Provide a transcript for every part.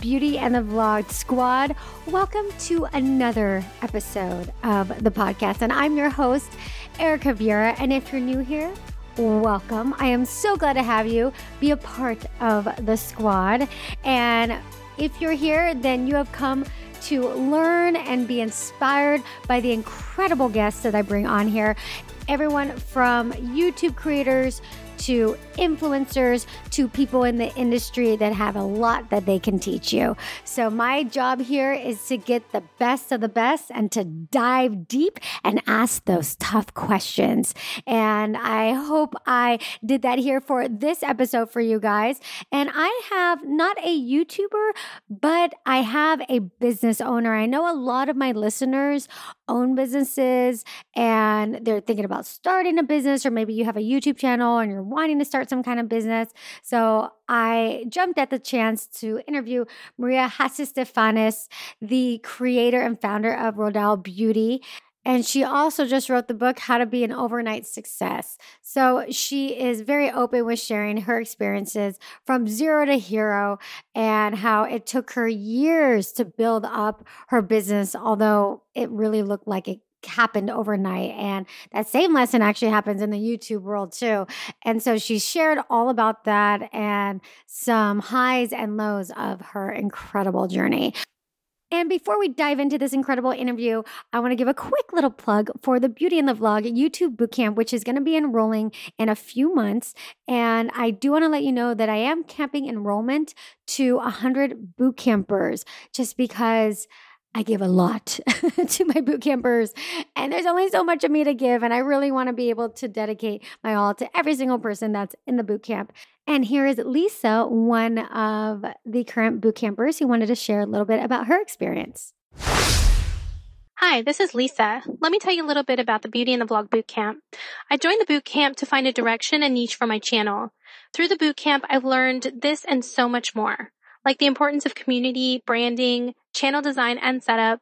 Beauty and the Vlog squad. Welcome to another episode of the podcast. And I'm your host, Erica Vieira. And if you're new here, welcome. I am so glad to have you be a part of the squad. And if you're here, then you have come to learn and be inspired by the incredible guests that I bring on here. Everyone from YouTube creators to influencers to people in the industry that have a lot that they can teach you. So, my job here is to get the best of the best and to dive deep and ask those tough questions. And I hope I did that here for this episode for you guys. And I have not a YouTuber, but I have a business owner. I know a lot of my listeners own businesses and they're thinking about starting a business, or maybe you have a YouTube channel and you're wanting to start some kind of business. So I jumped at the chance to interview Maria Hatzistefanis, the creator and founder of Rodial Beauty. And she also just wrote the book, How to Be an Overnight Success. So she is very open with sharing her experiences from zero to hero and how it took her years to build up her business, although it really looked like it happened overnight. And that same lesson actually happens in the YouTube world too. And so she shared all about that and some highs and lows of her incredible journey. And before we dive into this incredible interview, I want to give a quick little plug for the Beauty in the Vlog YouTube Bootcamp, which is going to be enrolling in a few months. And I do want to let you know that I am camping enrollment to 100 boot campers just because I give a lot to my boot campers, and there's only so much of me to give. And I really want to be able to dedicate my all to every single person that's in the boot camp. And here is Lisa, one of the current boot campers, who wanted to share a little bit about her experience. Hi, this is Lisa. Let me tell you a little bit about the Beauty and the Vlog Bootcamp. I joined the bootcamp to find a direction and niche for my channel. Through the bootcamp, I've learned this and so much more like the importance of community, branding, channel design and setup,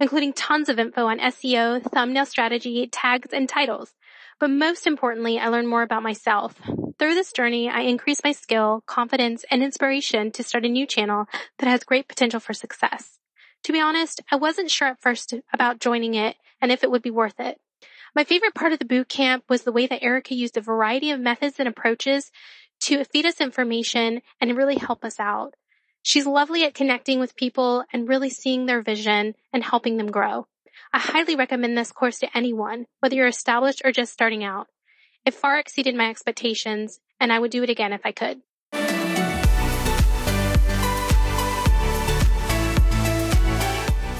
including tons of info on SEO, thumbnail strategy, tags, and titles. But most importantly, I learned more about myself. Through this journey, I increased my skill, confidence, and inspiration to start a new channel that has great potential for success. To be honest, I wasn't sure at first about joining it and if it would be worth it. My favorite part of the boot camp was the way that Erica used a variety of methods and approaches to feed us information and really help us out. She's lovely at connecting with people and really seeing their vision and helping them grow. I highly recommend this course to anyone, whether you're established or just starting out. It far exceeded my expectations, and I would do it again if I could.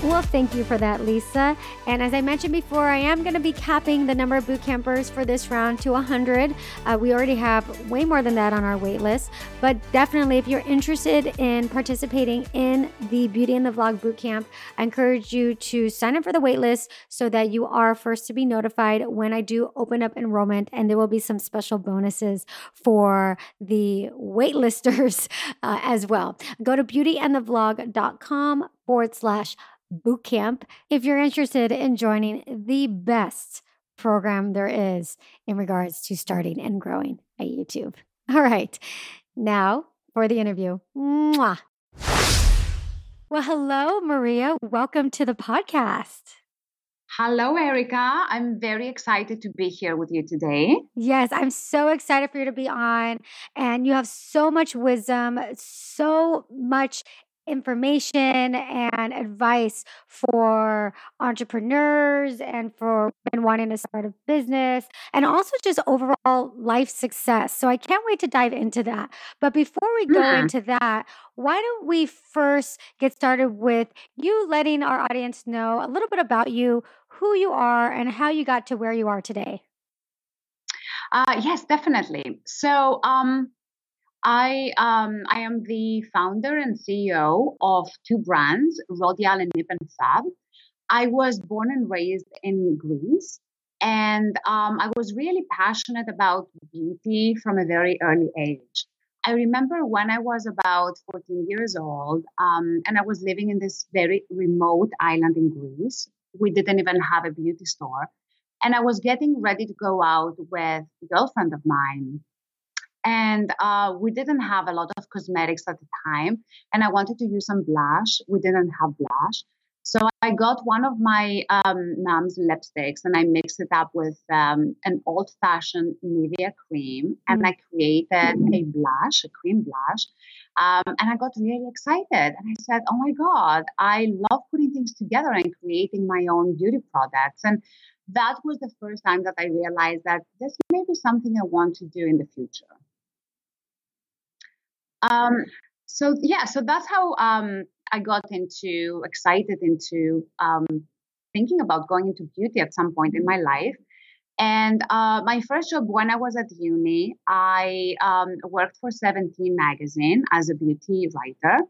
Well, thank you for that, Lisa. And as I mentioned before, I am going to be capping the number of boot campers for this round to 100. Uh, we already have way more than that on our wait list. But definitely, if you're interested in participating in the Beauty and the Vlog boot camp, I encourage you to sign up for the wait list so that you are first to be notified when I do open up enrollment. And there will be some special bonuses for the waitlisters uh, as well. Go to beautyandthevlog.com forward slash bootcamp if you're interested in joining the best program there is in regards to starting and growing a YouTube. All right, now for the interview. Mwah. Well, hello, Maria. Welcome to the podcast. Hello, Erica. I'm very excited to be here with you today. Yes, I'm so excited for you to be on. And you have so much wisdom, so much information and advice for entrepreneurs and for women wanting to start a business and also just overall life success. So I can't wait to dive into that. But before we go yeah. into that, why don't we first get started with you letting our audience know a little bit about you, who you are, and how you got to where you are today? Uh, yes, definitely. So, um, I um, I am the founder and CEO of two brands, Rodial and Nip and Fab. I was born and raised in Greece, and um, I was really passionate about beauty from a very early age. I remember when I was about 14 years old, um, and I was living in this very remote island in Greece. We didn't even have a beauty store. And I was getting ready to go out with a girlfriend of mine and uh, we didn't have a lot of cosmetics at the time. And I wanted to use some blush. We didn't have blush. So I got one of my um, mom's lipsticks and I mixed it up with um, an old fashioned Nivea cream and I created a blush, a cream blush. Um, and I got really excited and I said, Oh my God, I love putting things together and creating my own beauty products. And that was the first time that I realized that this may be something I want to do in the future. Um, so yeah, so that's how um, I got into excited into um, thinking about going into beauty at some point in my life. And uh, my first job when I was at uni, I um, worked for 17 magazine as a beauty writer.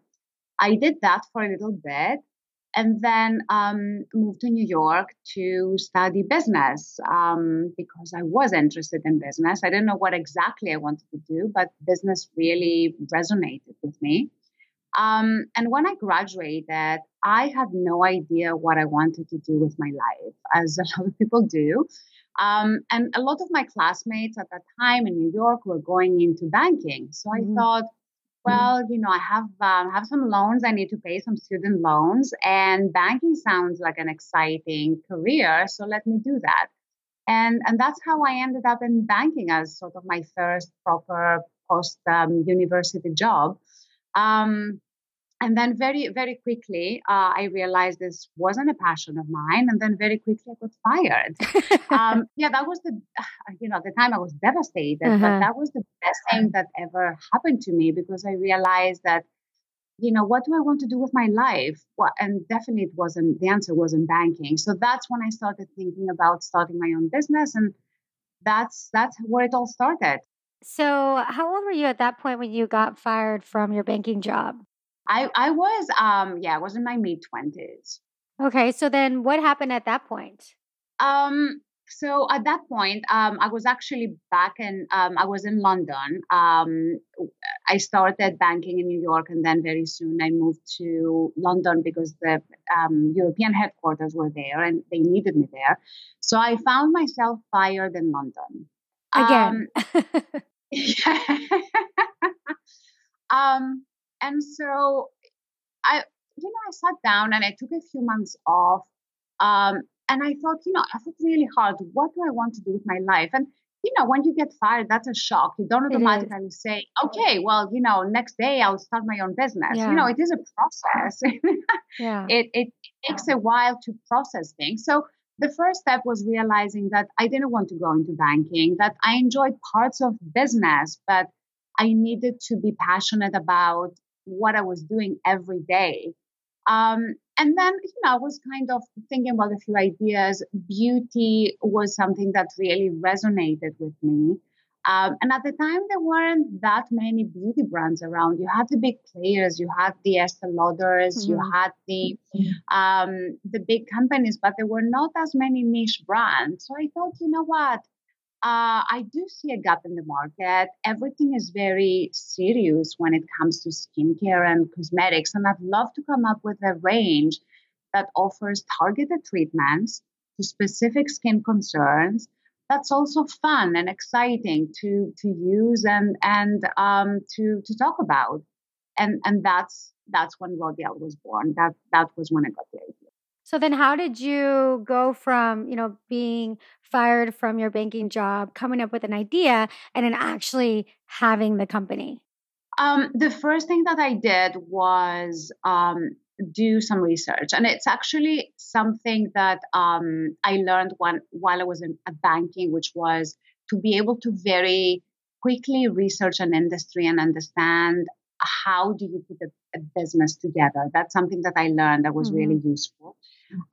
I did that for a little bit and then um, moved to New York to study business um, because I was interested in business. I didn't know what exactly I wanted to do, but business really resonated with me. Um, and when I graduated, I had no idea what I wanted to do with my life, as a lot of people do. Um, and a lot of my classmates at that time in New York were going into banking. So mm-hmm. I thought, well, you know, I have um, have some loans. I need to pay some student loans, and banking sounds like an exciting career. So let me do that. And and that's how I ended up in banking as sort of my first proper post um, university job. Um, and then very very quickly uh, i realized this wasn't a passion of mine. And then very quickly i got fired. Um, yeah that was the you know the time i was devastated uh-huh. but that was the best thing that ever happened to me because i realized that you know what do i want to do with my life? Well, and definitely it wasn't the answer wasn't banking. So that's when i started thinking about starting my own business and that's that's where it all started. So how old were you at that point when you got fired from your banking job I I was um yeah, I was in my mid twenties. Okay, so then what happened at that point? Um so at that point, um, I was actually back in, um, I was in London. Um, I started banking in New York, and then very soon I moved to London because the um, European headquarters were there and they needed me there. So I found myself fired in London. Again. Um, um and so I, you know, I sat down and I took a few months off. Um, and I thought, you know, I thought really hard, what do I want to do with my life? And, you know, when you get fired, that's a shock. You don't automatically say, okay, well, you know, next day I'll start my own business. Yeah. You know, it is a process. yeah. It, it takes a while to process things. So the first step was realizing that I didn't want to go into banking, that I enjoyed parts of business, but I needed to be passionate about what I was doing every day. Um, and then, you know, I was kind of thinking about a few ideas. Beauty was something that really resonated with me. Um, and at the time, there weren't that many beauty brands around. You had the big players, you had the Estee Lauders, mm-hmm. you had the um, the big companies, but there were not as many niche brands. So I thought, you know what? Uh, I do see a gap in the market. Everything is very serious when it comes to skincare and cosmetics. And I'd love to come up with a range that offers targeted treatments to specific skin concerns. That's also fun and exciting to to use and and um, to to talk about. And and that's that's when Rodial was born. That that was when I got the idea. So then how did you go from, you know, being fired from your banking job, coming up with an idea and then actually having the company? Um, the first thing that I did was um, do some research, and it's actually something that um, I learned when, while I was in banking, which was to be able to very quickly research an industry and understand how do you put a, a business together. That's something that I learned that was mm-hmm. really useful.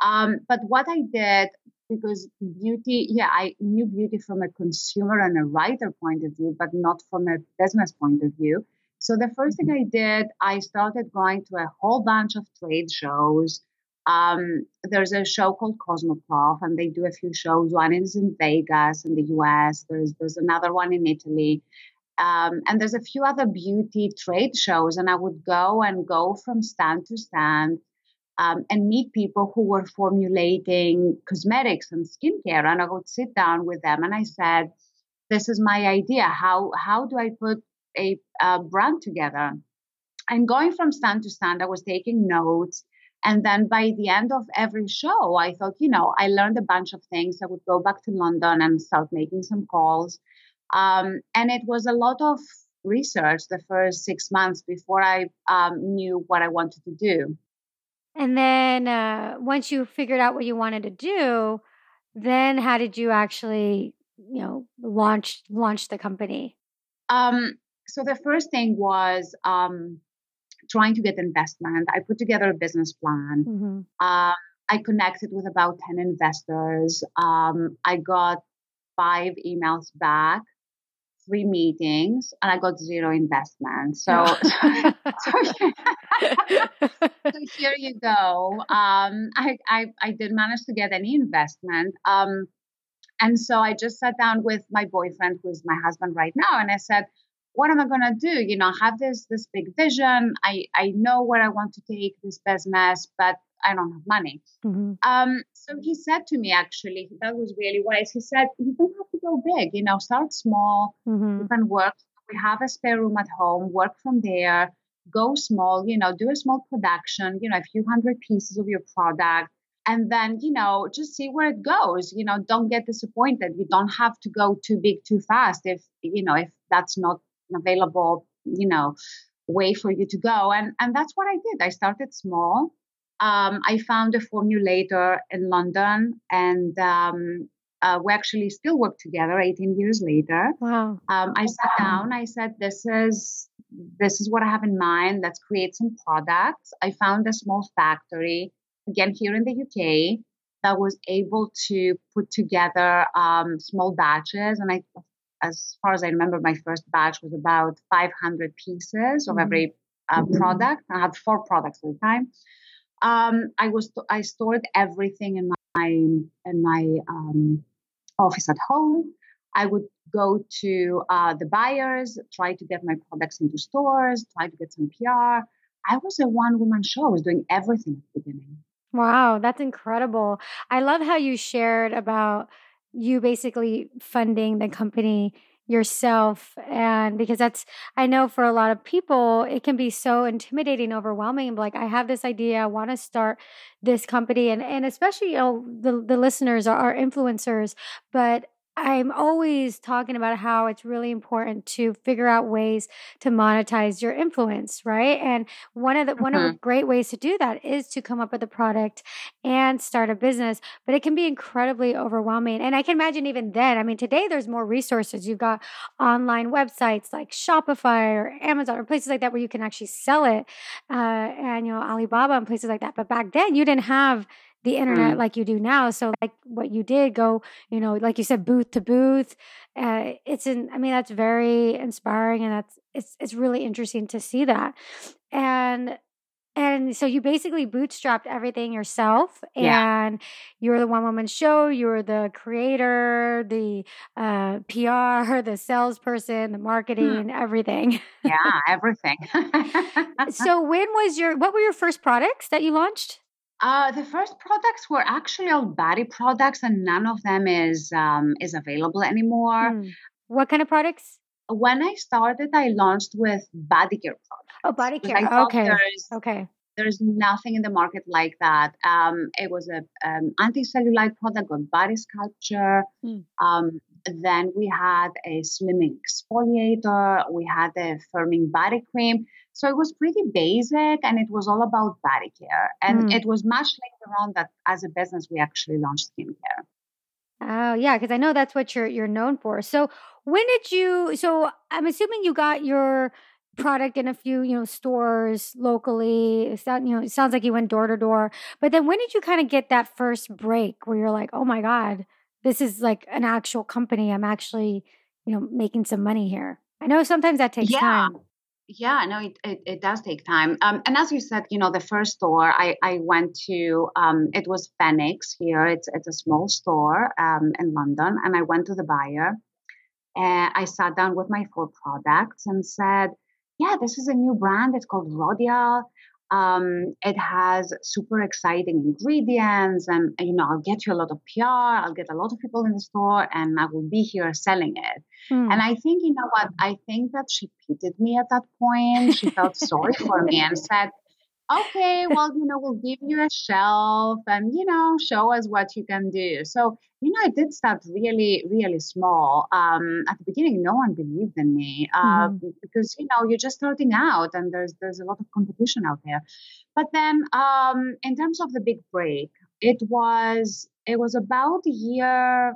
Um, but what I did, because beauty, yeah, I knew beauty from a consumer and a writer point of view, but not from a business point of view. So the first thing I did, I started going to a whole bunch of trade shows. Um, there's a show called Cosmoprof, and they do a few shows. One is in Vegas in the US. There's there's another one in Italy. Um, and there's a few other beauty trade shows, and I would go and go from stand to stand um, and meet people who were formulating cosmetics and skincare. And I would sit down with them and I said, this is my idea. How how do I put a, a brand together? And going from stand to stand, I was taking notes. And then by the end of every show, I thought, you know, I learned a bunch of things. I would go back to London and start making some calls. Um, and it was a lot of research the first six months before I um, knew what I wanted to do. And then uh, once you figured out what you wanted to do, then how did you actually, you know, launch launch the company? Um, so the first thing was um, trying to get investment. I put together a business plan. Mm-hmm. Uh, I connected with about ten investors. Um, I got five emails back three meetings and I got zero investment. So, so, so, here you go. Um, I, I, I did manage to get any investment. Um, and so I just sat down with my boyfriend, who's my husband right now, and I said, what am I gonna do? You know, I have this this big vision. I I know where I want to take this business, but I don't have money. Mm-hmm. Um, so he said to me, actually, that was really wise. He said, you don't have to go big, you know, start small. Mm-hmm. You can work. We have a spare room at home, work from there, go small, you know, do a small production, you know, a few hundred pieces of your product. And then, you know, just see where it goes. You know, don't get disappointed. You don't have to go too big too fast if, you know, if that's not an available, you know, way for you to go. And and that's what I did. I started small um, I found a formulator in London, and um, uh, we actually still work together 18 years later. Wow. Um, I sat down. I said, "This is this is what I have in mind. Let's create some products." I found a small factory again here in the UK that was able to put together um, small batches, and I. As far as I remember, my first batch was about 500 pieces of mm-hmm. every uh, product. I had four products at the time um, I was I stored everything in my in my um, office at home. I would go to uh, the buyers, try to get my products into stores, try to get some PR. I was a one woman show. I was doing everything at the beginning. Wow, that's incredible. I love how you shared about you basically funding the company yourself and because that's i know for a lot of people it can be so intimidating overwhelming like i have this idea i want to start this company and and especially you know the, the listeners are, are influencers but I'm always talking about how it's really important to figure out ways to monetize your influence, right? And one of the mm-hmm. one of the mm-hmm. great ways to do that is to come up with a product and start a business, but it can be incredibly overwhelming. And I can imagine even then, I mean, today there's more resources. You've got online websites like Shopify or Amazon or places like that where you can actually sell it, uh, and you know Alibaba and places like that. But back then, you didn't have the internet mm. like you do now. So like what you did, go, you know, like you said, booth to booth. Uh, it's in. I mean, that's very inspiring, and that's it's it's really interesting to see that. And and so you basically bootstrapped everything yourself, yeah. and you're the one woman show. You're the creator, the uh, PR, the salesperson, the hmm. marketing, everything. Yeah, everything. so when was your? What were your first products that you launched? Uh, the first products were actually all body products, and none of them is um, is available anymore. Mm. What kind of products? When I started, I launched with body care products. Oh, body care. Okay. There's, okay. There's nothing in the market like that. Um, it was a um, anti-cellulite product called Body Sculpture. Mm. Um, then we had a slimming exfoliator. We had a firming body cream. So it was pretty basic and it was all about body care. And mm. it was much later on that as a business we actually launched skincare. Oh yeah, because I know that's what you're you're known for. So when did you so I'm assuming you got your product in a few, you know, stores locally. It sound, you know, it sounds like you went door to door. But then when did you kind of get that first break where you're like, oh my God, this is like an actual company. I'm actually, you know, making some money here. I know sometimes that takes yeah. time. Yeah, no, it, it, it, does take time. Um, and as you said, you know, the first store I, I went to, um, it was Phoenix here. It's, it's a small store um, in London. And I went to the buyer and I sat down with my four products and said, yeah, this is a new brand. It's called Rodial. Um, it has super exciting ingredients, and you know, I'll get you a lot of PR. I'll get a lot of people in the store, and I will be here selling it. Mm. And I think, you know what? I think that she pitied me at that point. She felt sorry for me and said, okay, well, you know, we'll give you a shelf and, you know, show us what you can do. So, you know, I did start really, really small. Um, at the beginning, no one believed in me uh, mm. because, you know, you're just starting out and there's there's a lot of competition out there. But then um, in terms of the big break, it was it was about year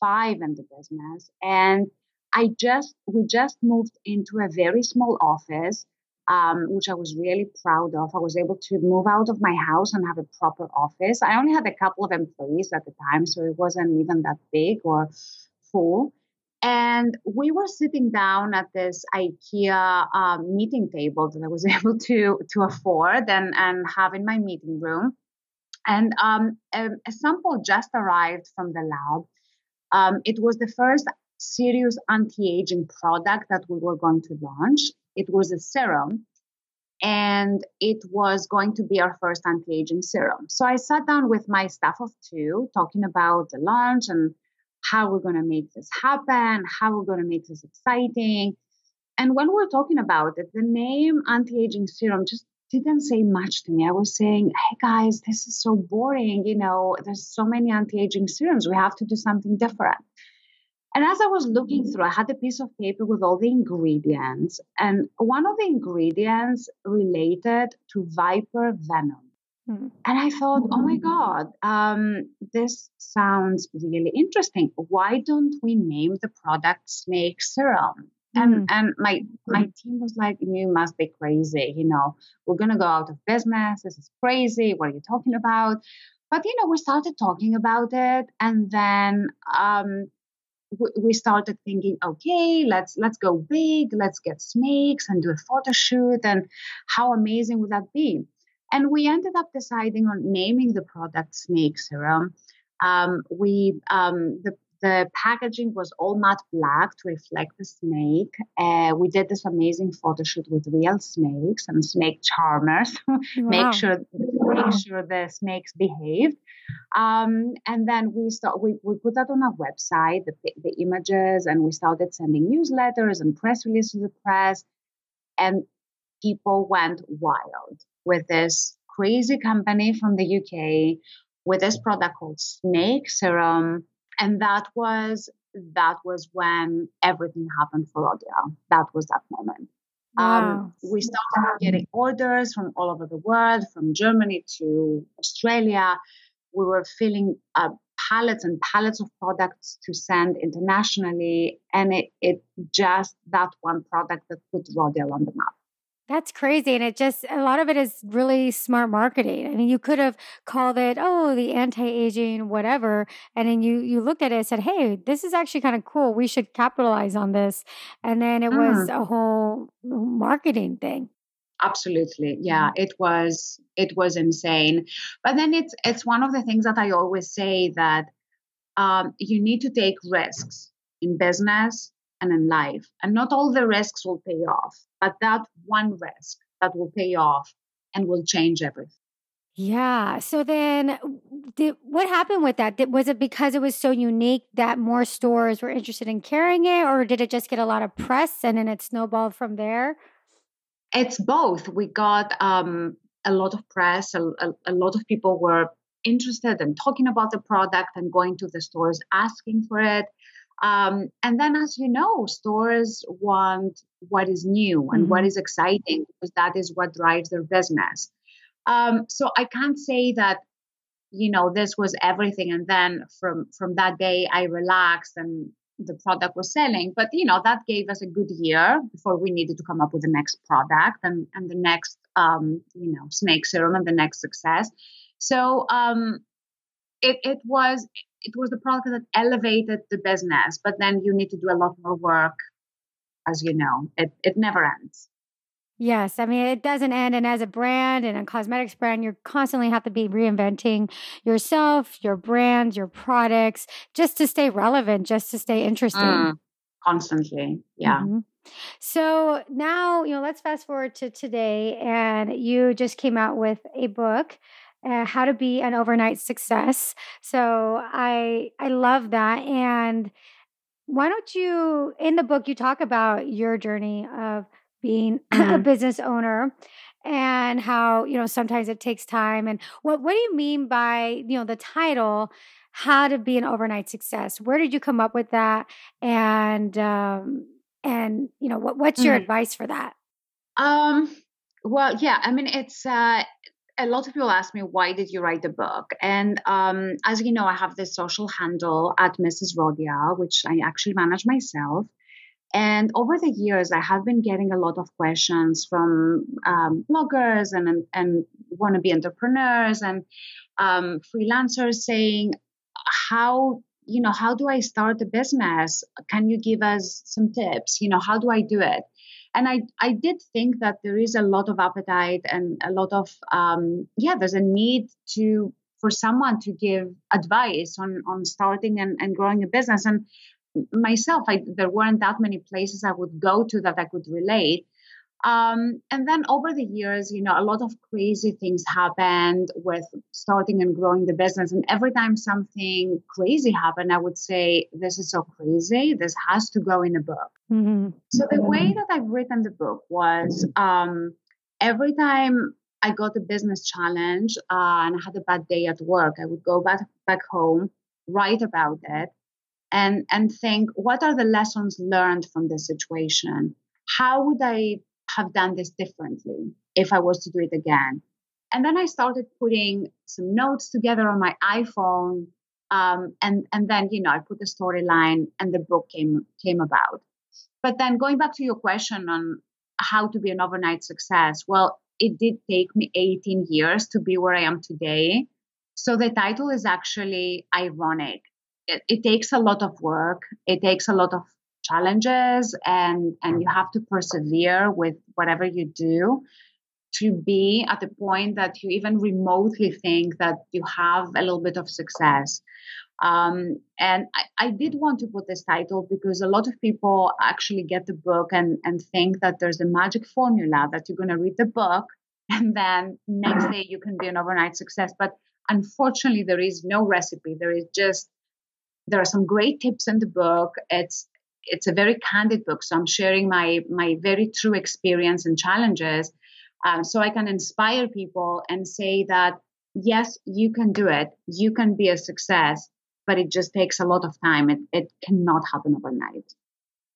five in the business. And I just we just moved into a very small office um, which I was really proud of. I was able to move out of my house and have a proper office. I only had a couple of employees at the time, so it wasn't even that big or full. And we were sitting down at this IKEA um, meeting table that I was able to to afford and and have in my meeting room. And um, a, a, sample just arrived from the lab. Um, it was the first serious anti-aging product that we were going to launch it was a serum and it was going to be our first anti-aging serum. So I sat down with my staff of two talking about the launch and how we're going to make this happen, how we're going to make this exciting. And when we we're talking about it, the name anti-aging serum just didn't say much to me. I was saying, "Hey guys, this is so boring, you know, there's so many anti-aging serums. We have to do something different." And as I was looking through, I had a piece of paper with all the ingredients, and one of the ingredients related to viper venom. Mm. And I thought, oh my God, um, this sounds really interesting. Why don't we name the product Snake Serum? And, mm. and my my team was like, you must be crazy. You know, we're gonna go out of business. This is crazy. What are you talking about? But you know, we started talking about it, and then um, we started thinking okay let's let's go big let's get snakes and do a photo shoot and how amazing would that be? And we ended up deciding on naming the product snake serum. Um, we um, the the packaging was all matte black to reflect the snake. Uh, we did this amazing photo shoot with real snakes and snake charmers, wow. make sure make sure the snakes behaved. Um, and then we start we, we put that on our website, the, the images, and we started sending newsletters and press releases to the press. And people went wild with this crazy company from the UK with this product called Snake Serum and that was that was when everything happened for Rodial. That was that moment. Um, wow. Um, we started getting orders from all over the world, from Germany to Australia. We were filling uh, pallets and pallets of products to send internationally, and it, it just that one product that put Rodial on the map. That's crazy. And it just, a lot of it is really smart marketing. I mean, you could have called it, oh, the anti aging, whatever. And then you, you looked at it and said, hey, this is actually kind of cool. We should capitalize on this. And then it mm. was a whole marketing thing absolutely yeah it was it was insane but then it's it's one of the things that i always say that um, you need to take risks in business and in life. And not all the risks will pay off, but that one risk that will pay off and will change everything. Yeah. So then, did, what happened with that? Did, was it because it was so unique that more stores were interested in carrying it, or did it just get a lot of press and then it snowballed from there? It's both. We got um, a lot of press, a, a, a lot of people were interested in talking about the product and going to the stores asking for it. Um, and then, as you know, stores want what is new and mm-hmm. what is exciting because that is what drives their business. Um, so I can't say that you know this was everything, and then from from that day I relaxed and the product was selling. But you know that gave us a good year before we needed to come up with the next product and and the next um, you know snake serum and the next success. So um, it it was it was the product that elevated the business, but then you need to do a lot more work, as you know. It it never ends. Yes, I mean it doesn't end, and as a brand and a cosmetics brand, you constantly have to be reinventing yourself, your brand, your products, just to stay relevant, just to stay interesting. Mm, constantly, yeah. Mm-hmm. So now, you know, let's fast forward to today, and you just came out with a book. Uh, how to be an overnight success. So I I love that. And why don't you in the book you talk about your journey of being mm-hmm. a business owner and how you know sometimes it takes time and what what do you mean by you know the title how to be an overnight success where did you come up with that and um and you know what what's your mm. advice for that um well yeah i mean it's uh a lot of people ask me why did you write the book? And um, as you know i have this social handle at mrs rodial which i actually manage myself. And over the years, I have been getting a lot of questions from um, bloggers and, and wannabe entrepreneurs and um, freelancers saying, how you know how do i start a business? Can you give us some tips? You know how do i do it and i i did think that there is a lot of appetite and a lot of um, yeah there's a need to for someone to give advice on on starting and, and growing a business. And myself I, there weren't that many places i would go to that i could relate um, and then over the years, you know, a lot of crazy things happened with starting and growing the business. And every time something crazy happened, I would say, This is so crazy. This has to go in a book. Mm-hmm. So the way that I've written the book was um, every time I got a business challenge uh, and I had a bad day at work, I would go back, back home, write about it, and, and think, What are the lessons learned from this situation? How would I have done this differently if I was to do it again. And then I started putting some notes together on my iPhone. Um, and, and then, you know, I put the storyline and the book came, came about. But then going back to your question on how to be an overnight success, well, it did take me 18 years to be where I am today. So the title is actually ironic. It, it takes a lot of work. It takes a lot of challenges and and you have to persevere with whatever you do to be at the point that you even remotely think that you have a little bit of success. Um, and I, I, did want to put this title because a lot of people actually get the book and, and think that there's a magic formula that you're going to read the book and then next day you can be an overnight success. But unfortunately there is no recipe. There is just there are some great tips in the book. It's it's a very candid book. So I'm sharing my my very true experience and challenges, um, so I can inspire people and say that yes, you can do it. You can be a success, but it just takes a lot of time. It it cannot happen overnight.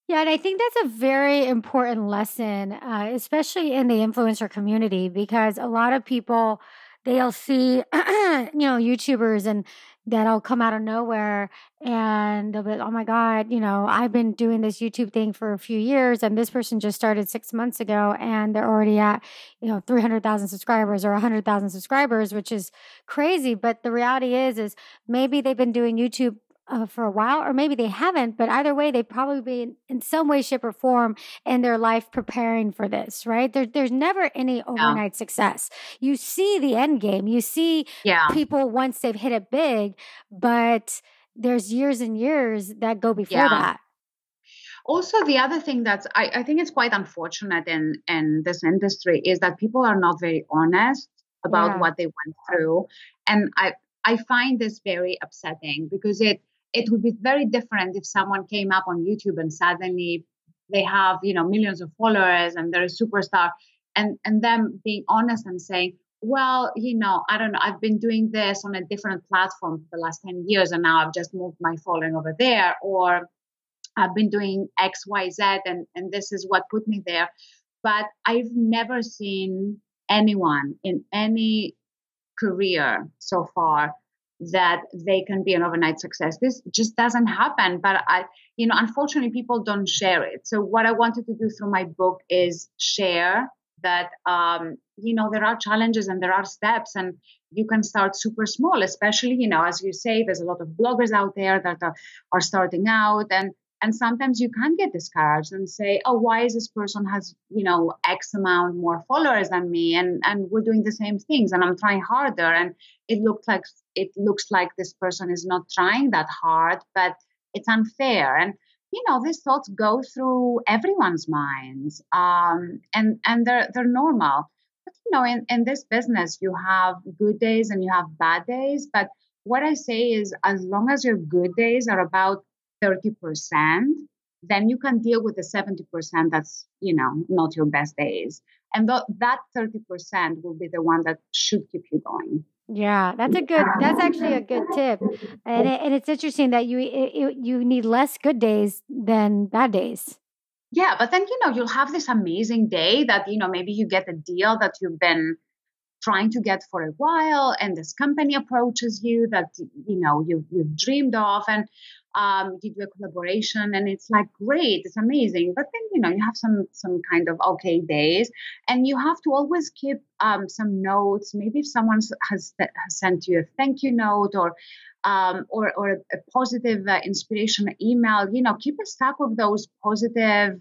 Yeah, and I think that's a very important lesson, uh, especially in the influencer community, because a lot of people they'll see, you know, YouTubers and that'll come out of nowhere and they'll be oh my God, you know, I've been doing this YouTube thing for a few years and this person just started six months ago and they're already at, you know, 300,000 subscribers or 100,000 subscribers, which is crazy. But the reality is, is maybe they've been doing YouTube uh, for a while, or maybe they haven't, but either way, they probably been in some way, shape, or form in their life preparing for this, right? There, there's never any overnight yeah. success. You see the end game, you see yeah. people once they've hit it big, but there's years and years that go before yeah. that. Also, the other thing that's I, I think it's quite unfortunate in in this industry is that people are not very honest about what they went through, and I I find this very upsetting because it it would be very different if someone came up on YouTube and suddenly they have you know millions of followers and they're a superstar and and them being honest and saying well you know i don't know i've been doing this on a different platform for the last 10 years and now i've just moved my following over there or i've been doing xyz and and this is what put me there. But i've never seen anyone in any career so far that they can be an overnight success. This just doesn't happen. But I, you know, unfortunately, people don't share it. So what I wanted to do through my book is share that, um, you know, there are challenges and there are steps, and you can start super small. Especially, you know, as you say, there's a lot of bloggers out there that are, are starting out, and and sometimes you can get discouraged and say oh why is this person has you know x amount more followers than me? And and we're doing the same things and i'm trying harder. And it looks like it looks like this person is not trying that hard but it's unfair. And you know these thoughts go through everyone's minds um, and and they're they're normal. But you know in, in this business you have good days and you have bad days. But what i say is as long as your good days are about 30% then you can deal with the 70% that's you know not your best days and th- that 30% will be the one that should keep you going yeah, that's a good. That's actually a good tip, and it, and it's interesting that you it, you need less good days than bad days. Yeah, but then you know you'll have this amazing day that you know maybe you get a deal that you've been trying to get for a while, and this company approaches you that you know you you've dreamed of, and um, you do a collaboration and it's like great it's amazing. But then you know you have some some kind of okay days and you have to always keep um, some notes. Maybe if someone has, has sent you a thank you note or um, or, or a positive uh, inspirational email you know keep a stack of those positive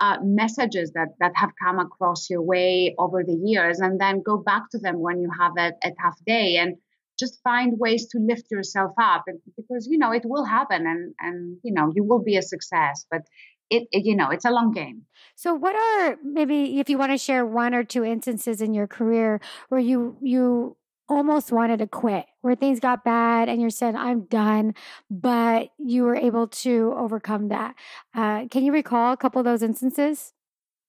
uh, messages that that have come across your way over the years and then go back to them when you have a, a tough day. And just find ways to lift yourself up because you know it will happen and and you know you will be a success but it, it, you know it's a long game. So what are maybe if you want to share one or two instances in your career where you you almost wanted to quit where things got bad and you said i'm done but you were able to overcome that. Uh, can you recall a couple of those instances?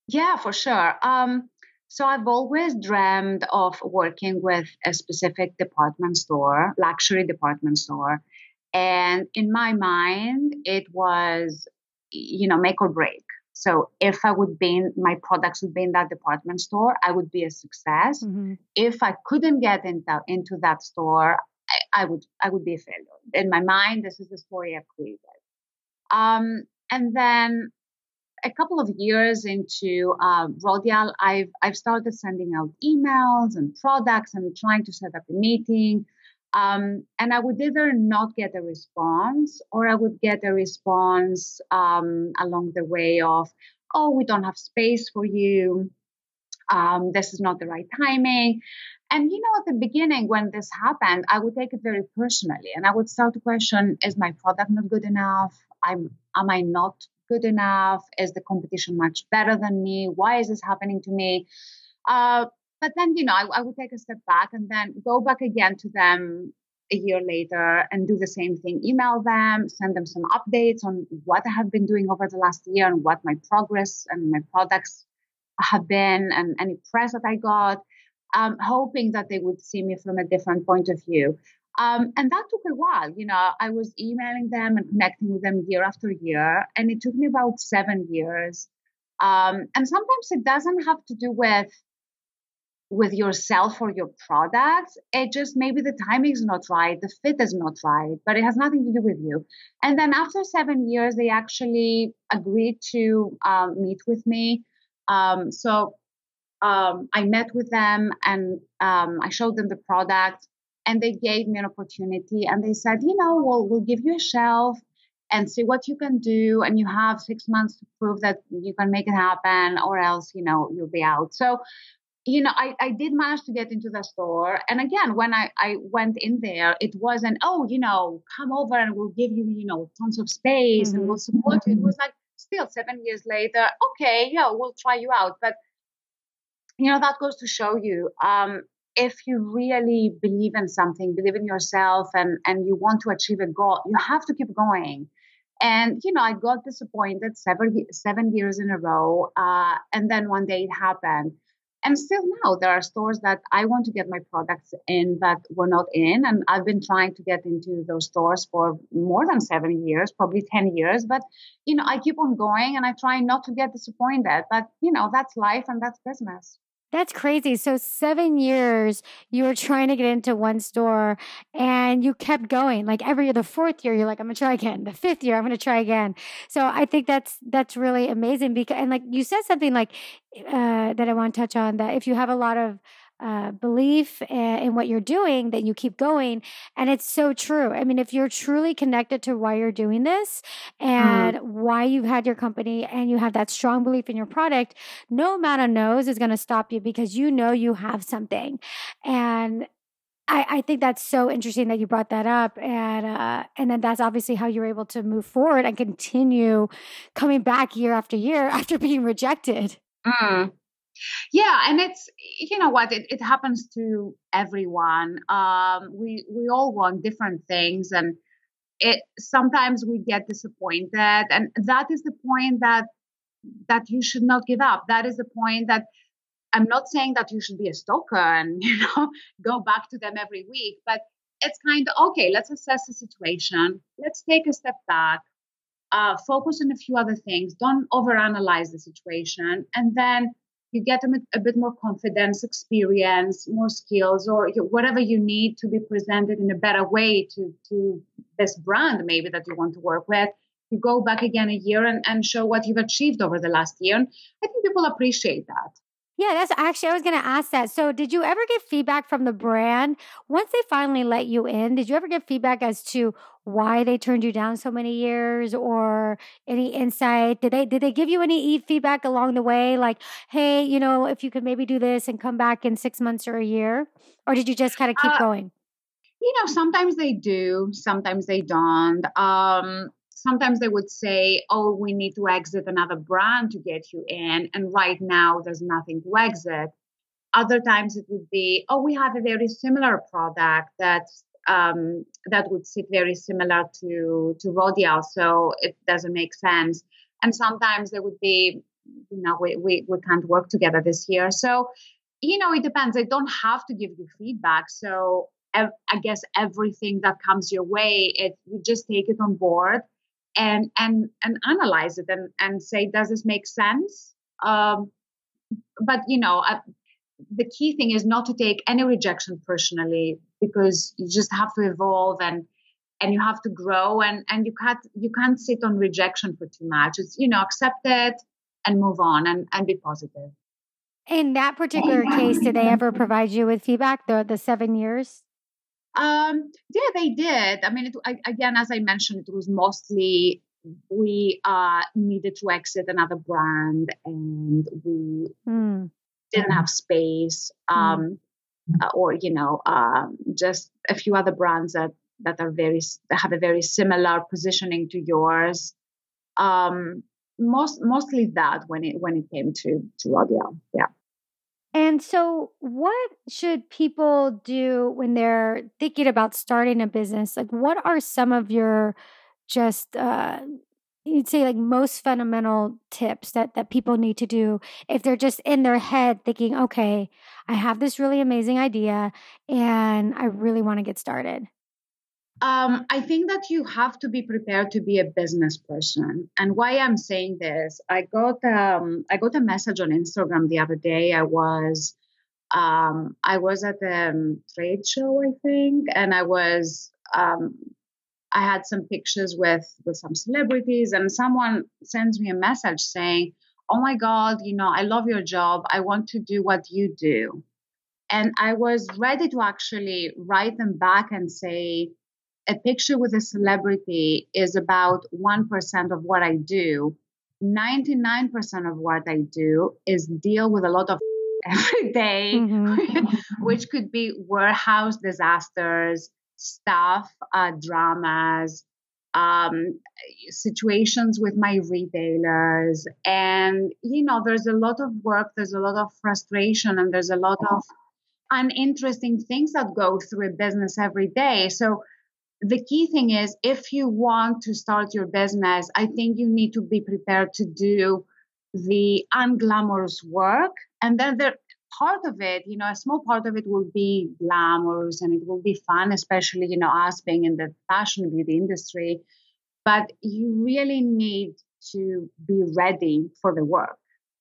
Yeah for sure. Um, so I've always dreamed of working with a specific department store, luxury department store. And in my mind, it was, you know, make or break. So if I would be in, my products would be in that department store, I would be a success. Mm-hmm. If I couldn't get into, into that store, I, I, would I would be a failure. In my mind, this is the story I've created. Um, and then a couple of years into uh, Rodial, I've I've started sending out emails and products and trying to set up a meeting. Um, and I would either not get a response or I would get a response um, along the way of, oh, we don't have space for you. Um, this is not the right timing. And you know, at the beginning when this happened, I would take it very personally and I would start to question, is my product not good enough? I'm am I not good enough? Is the competition much better than me? Why is this happening to me? Uh, but then, you know, I, I would take a step back and then go back again to them a year later and do the same thing email them send them some updates on what i have been doing over the last year and what my progress and my products have been and any press that i got um, hoping that they would see me from a different point of view um, and that took a while. You know, I was emailing them and connecting with them year after year, and it took me about seven years. Um, and sometimes it doesn't have to do with with yourself or your product. It just maybe the timing is not right, the fit is not right, but it has nothing to do with you. And then after seven years, they actually agreed to um, meet with me. Um, so um, I met with them and um, I showed them the product and they gave me an opportunity and they said, you know, we'll, we'll give you a shelf and see what you can do. And you have six months to prove that you can make it happen or else, you know, you'll be out. So, you know, I, I did manage to get into the store. And again, when I, I went in there, it wasn't, oh, you know, come over and we'll give you, you know, tons of space mm-hmm. and we'll support you. It was like, still seven years later, okay, yeah, we'll try you out. But, you know, that goes to show you um, if you really believe in something, believe in yourself, and and you want to achieve a goal, you have to keep going. And you know, I got disappointed seven seven years in a row, uh, and then one day it happened. And still now, there are stores that I want to get my products in that were not in, and I've been trying to get into those stores for more than seven years, probably ten years. But you know, I keep on going, and I try not to get disappointed. But you know, that's life and that's business. That's crazy. So, seven years you were trying to get into one store and you kept going. Like every year, the fourth year, you're like, I'm going to try again. The fifth year, I'm going to try again. So, I think that's that's really amazing because, and like you said something like uh, that I want to touch on that if you have a lot of uh, belief in what you're doing, that you keep going. And it's so true. I mean, if you're truly connected to why you're doing this and mm. why you've had your company and you have that strong belief in your product, no amount of no's is going to stop you because you know you have something. And I, I think that's so interesting that you brought that up, and uh, and then that's obviously how you're able to move forward and continue coming back year after year after being rejected. Mm. Yeah, and it's you know what it, it happens to everyone. Um, we we all want different things, and it sometimes we get disappointed, and that is the point that that you should not give up. That is the point that I'm not saying that you should be a stalker and you know go back to them every week, but it's kind of okay. Let's assess the situation. Let's take a step back. Uh, focus on a few other things. Don't overanalyze the situation, and then you get a, a bit more confidence, experience, more skills, or whatever you need to be presented in a better way to to this brand maybe that you want to work with. You go back again a year and, and show what you've achieved over the last year. And I think people appreciate that. Yeah, that's actually, I was going to ask that. So, did you ever get feedback from the brand once they finally let you in? Did you ever get feedback as to why they turned you down so many years or any insight? Did they, did they give you any feedback along the way? Like, hey, you know, if you could maybe do this and come back in six months or a year? Or did you just kind of keep uh, going? You know, sometimes they do, sometimes they don't. Um, sometimes they would say, oh, we need to exit another brand to get you in. And right now, there's nothing to exit. Other times it would be, oh, we have a very similar product that's um, that would sit very similar to to Rodial, so it doesn't make sense. And sometimes there would be, you know, we, we, we can't work together this year. So, you know, it depends. I don't have to give you feedback. So I guess everything that comes your way, it you just take it on board and and and analyze it and and say does this make sense? Um, but you know uh, the key thing is not to take any rejection personally because you just have to evolve and and you have to grow and and you can't you can't sit on rejection for too much. It's you know accept it and move on and and be positive. In that particular case did they ever provide you with feedback the the seven years um, yeah, they did. I mean, it, I, again, as I mentioned, it was mostly we uh, needed to exit another brand and we mm. didn't have space um, mm. or you know um, just a few other brands that that are very that have a very similar positioning to yours um, most mostly that when it when it came to to Rodial yeah and so, what should people do when they're thinking about starting a business? Like, what are some of your just, uh, you'd say, like most fundamental tips that, that people need to do if they're just in their head thinking, okay, I have this really amazing idea and I really want to get started? Um, I think that you have to be prepared to be a business person. And why I'm saying this, I got um, I got a message on Instagram the other day. I was um, I was at a um, trade show, I think, and I was um, I had some pictures with with some celebrities, and someone sends me a message saying, "Oh my God, you know, I love your job. I want to do what you do." And I was ready to actually write them back and say, a picture with a celebrity is about 1% of what I do. 99% of what I do is deal with a lot of every day, mm-hmm. which could be warehouse disasters, staff uh, dramas, um, situations with my retailers. And, you know, there's a lot of work, there's a lot of frustration, and there's a lot of uninteresting things that go through a business every day. So, the key thing is if you want to start your business, I think you need to be prepared to do the unglamorous work. And then there part of it, you know, a small part of it will be glamorous and it will be fun, especially, you know, us being in the fashion beauty industry. But you really need to be ready for the work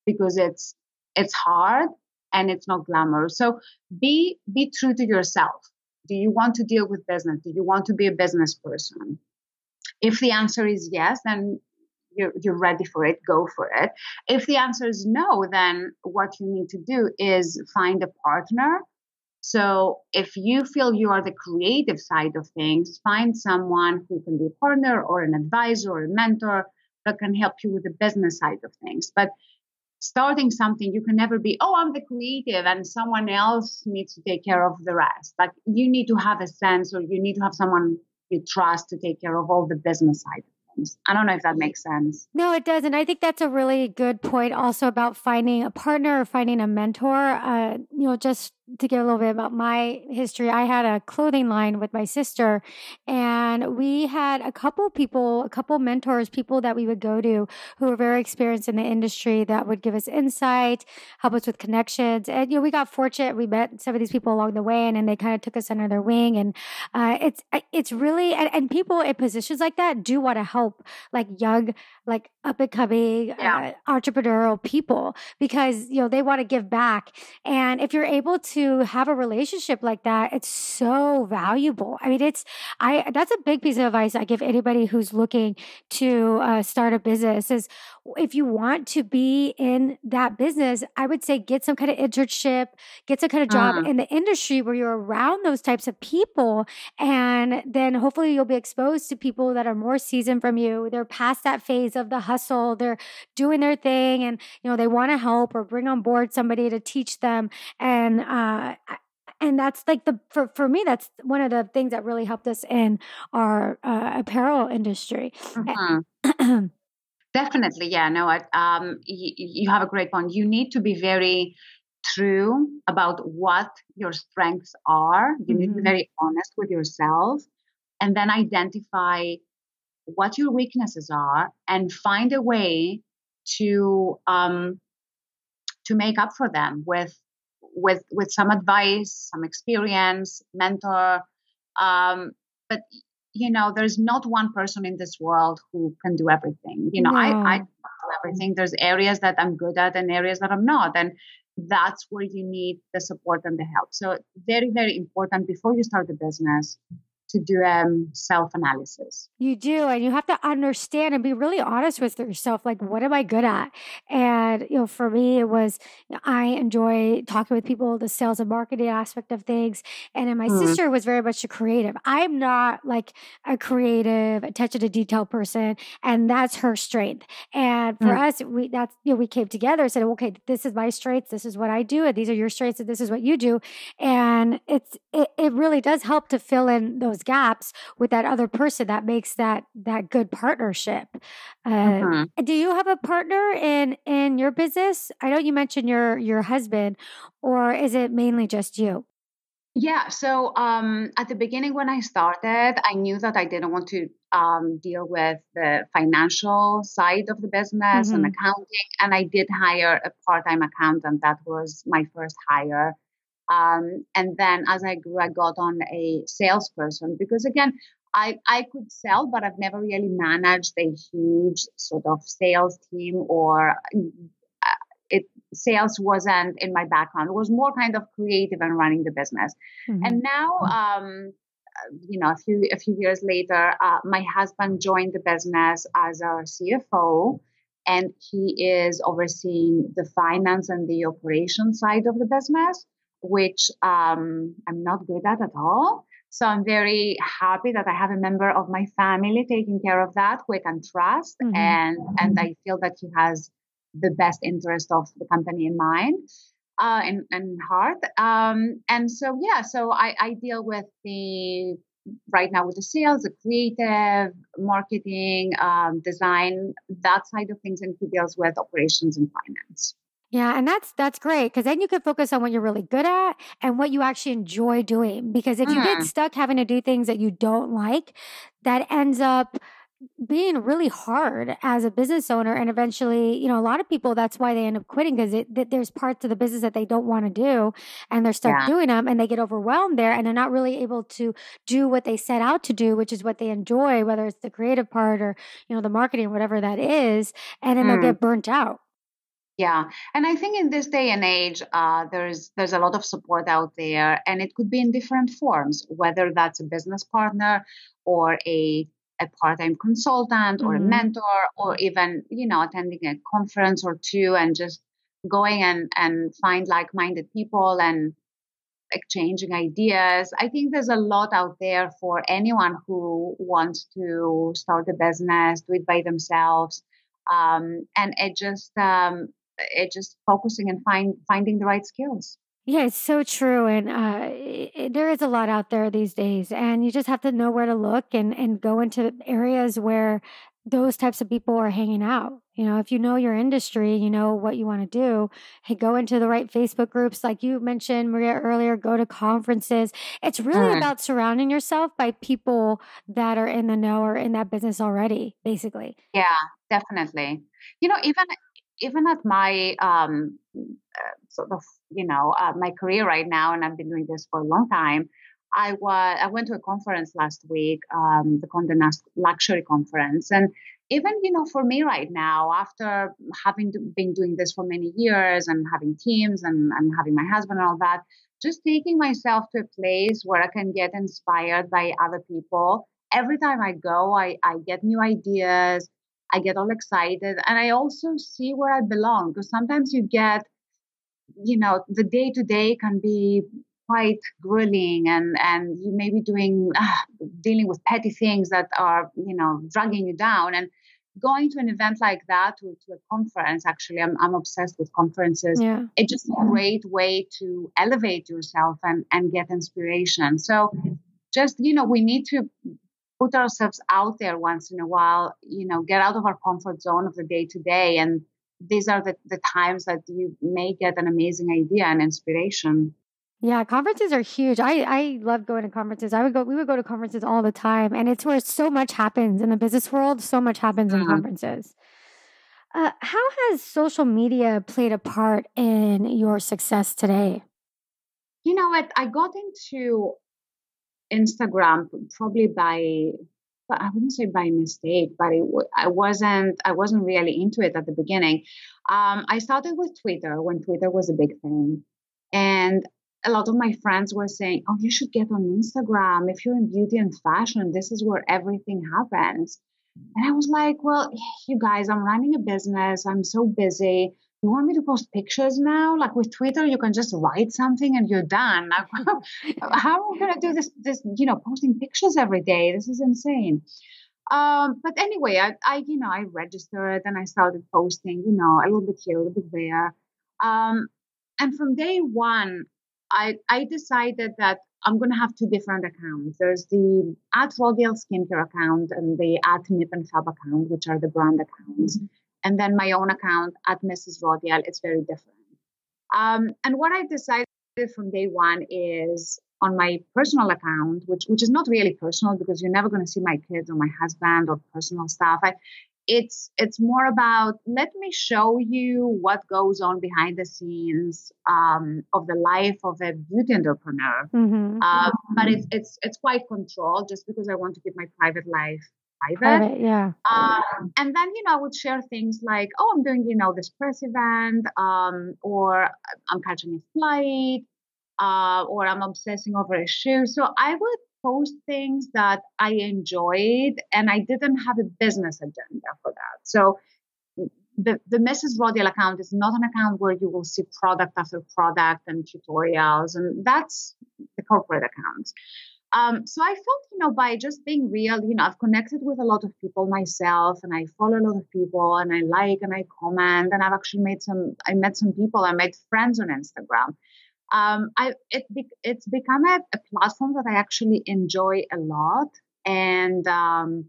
because it's it's hard and it's not glamorous. So be be true to yourself do you want to deal with business? Do you want to be a business person? If the answer is yes, then you're, you're ready for it, go for it. If the answer is no, then what you need to do is find a partner. So if you feel you are the creative side of things, find someone who can be a partner or an advisor or a mentor that can help you with the business side of things. But starting something, you can never be, oh, I'm the creative and someone else needs to take care of the rest. Like you need to have a sense or you need to have someone you trust to take care of all the business side of things. I don't know if that makes sense. No, it does. And I think that's a really good point also about finding a partner or finding a mentor. Uh, you know, just to give a little bit about my history, I had a clothing line with my sister, and we had a couple people, a couple mentors, people that we would go to who were very experienced in the industry that would give us insight, help us with connections. And, you know, we got fortunate. We met some of these people along the way, and, and they kind of took us under their wing. And uh, it's, it's really, and, and people in positions like that do want to help like young, like up and coming yeah. uh, entrepreneurial people because, you know, they want to give back. And if you're able to, to have a relationship like that, it's so valuable. I mean, it's, I, that's a big piece of advice I give anybody who's looking to uh, start a business is if you want to be in that business, I would say get some kind of internship, get some kind of job uh-huh. in the industry where you're around those types of people. And then hopefully you'll be exposed to people that are more seasoned from you. They're past that phase of the hustle. They're doing their thing and, you know, they want to help or bring on board somebody to teach them. And, uh, uh, and that's like the for, for me that's one of the things that really helped us in our uh, apparel industry mm-hmm. definitely yeah no I, um, y- you have a great point you need to be very true about what your strengths are you mm-hmm. need to be mm-hmm. very honest with yourself and then identify what your weaknesses are and find a way to um, to make up for them with with with some advice, some experience, mentor. Um, but you know, there's not one person in this world who can do everything. You know, no. I I do everything. There's areas that I'm good at and areas that I'm not, and that's where you need the support and the help. So very very important before you start the business to do um, self analysis. You do, and you have to understand and be really honest with yourself. Like, what am I good at? And you know, for me, it was you know, I enjoy talking with people, the sales and marketing aspect of things. And then my mm. sister was very much a creative. I'm not like a creative, attention to detail person, and that's her strength. And for mm. us, we that's you know we came together and said, okay, this is my strengths, this is what I do, and these are your strengths, and this is what you do. And it's it, it really does help to fill in those gaps with that other person that makes that that good partnership uh, mm-hmm. do you have a partner in in your business i know you mentioned your your husband or is it mainly just you yeah so um, at the beginning when i started i knew that i didn't want to um, deal with the financial side of the business mm-hmm. and accounting and i did hire a part-time accountant that was my first hire um, and then as I grew, I got on a salesperson because again, I, I could sell, but I've never really managed a huge sort of sales team or uh, it sales wasn't in my background. It was more kind of creative and running the business. Mm-hmm. And now, um, you know, a few a few years later, uh, my husband joined the business as our CFO, and he is overseeing the finance and the operation side of the business which um, I'm not good at at all. So I'm very happy that I have a member of my family taking care of that, who I can trust, mm-hmm. and and I feel that he has the best interest of the company in mind uh, and, and heart. Um, and so yeah, so I, I deal with the right now with the sales, the creative, marketing, um, design, that side of things, and he deals with operations and finance. Yeah, and that's that's great because then you can focus on what you're really good at and what you actually enjoy doing. Because if you get mm. stuck having to do things that you don't like, that ends up being really hard as a business owner and eventually you know a lot of people that's why they end up quitting because there's parts of the business that they don't want to do and they're stuck yeah. doing them and they get overwhelmed there and they're not really able to do what they set out to do which is what they enjoy whether it's the creative part or you know the marketing whatever that is and then mm. they'll get burnt out yeah, and I think in this day and age, uh, there's there's a lot of support out there, and it could be in different forms, whether that's a business partner or a a part-time consultant or mm-hmm. a mentor, or even you know attending a conference or two and just going and and find like-minded people and exchanging ideas. I think there's a lot out there for anyone who wants to start a business, do it by themselves. Um, and it just um, it's just focusing and find finding the right skills. Yeah, it's so true, and uh, it, there is a lot out there these days, and you just have to know where to look and and go into areas where those types of people are hanging out. You know, if you know your industry, you know what you want to do, hey, go into the right Facebook groups. Like you mentioned, Maria, earlier, go to conferences. It's really mm. about surrounding yourself by people that are in the know or in that business already, basically. Yeah, definitely. You know, even even at my um, uh, sort of, you know, uh, my career right now, and I've been doing this for a long time, I was I went to a conference last week, um, the Condé Nast Luxury Conference, and even you know for me right now, after having been doing this for many years and having teams and, and having my husband and all that, just taking myself to a place where I can get inspired by other people. Every time I go, I, I get new ideas. I get all excited, and I also see where I belong because sometimes you get you know the day to day can be quite grueling and and you may be doing uh, dealing with petty things that are you know dragging you down and going to an event like that to, to a conference actually I'm, I'm obsessed with conferences yeah. it's just a great way to elevate yourself and and get inspiration so just you know we need to put ourselves out there once in a while you know get out of our comfort zone of the day to day and these are the, the times that you may get an amazing idea and inspiration yeah, conferences are huge. I I love going to conferences. I would go. We would go to conferences all the time, and it's where so much happens in the business world. So much happens in mm-hmm. conferences. Uh, how has social media played a part in your success today? You know what? I got into Instagram probably by I wouldn't say by mistake, but it, I wasn't I wasn't really into it at the beginning. Um, I started with Twitter when Twitter was a big thing, and a lot of my friends were saying, Oh, you should get on Instagram. If you're in beauty and fashion, this is where everything happens. And I was like, Well, you guys, I'm running a business. I'm so busy. You want me to post pictures now? Like with Twitter, you can just write something and you're done. How are we going to do this? This, you know, posting pictures every day. This is insane. Um, but anyway, I, I, you know, I registered and I started posting, you know, a little bit here, a little bit there. Um, and from day one, I, I decided that I'm going to have two different accounts. There's the at Rodial Skincare account and the at Nip and Fab account, which are the brand accounts. Mm-hmm. And then my own account at Mrs. Rodial, it's very different. Um, and what I decided from day one is on my personal account, which which is not really personal because you're never going to see my kids or my husband or personal stuff. I, it's it's more about let me show you what goes on behind the scenes um, of the life of a beauty entrepreneur. Mm-hmm. Uh, but it's it's it's quite controlled just because I want to keep my private life private. private yeah. Um, and then you know I would share things like oh I'm doing you know this press event um, or I'm catching a flight uh, or I'm obsessing over a shoe. So I would post things that I enjoyed and I didn't have a business agenda for that. So the, the Mrs. Rodial account is not an account where you will see product after product and tutorials, and that's the corporate account. Um, so I felt, you know, by just being real, you know, I've connected with a lot of people myself, and I follow a lot of people, and I like and I comment, and I've actually made some, I met some people, I made friends on Instagram um, I it it's become a, a, platform that I actually enjoy a lot, and um,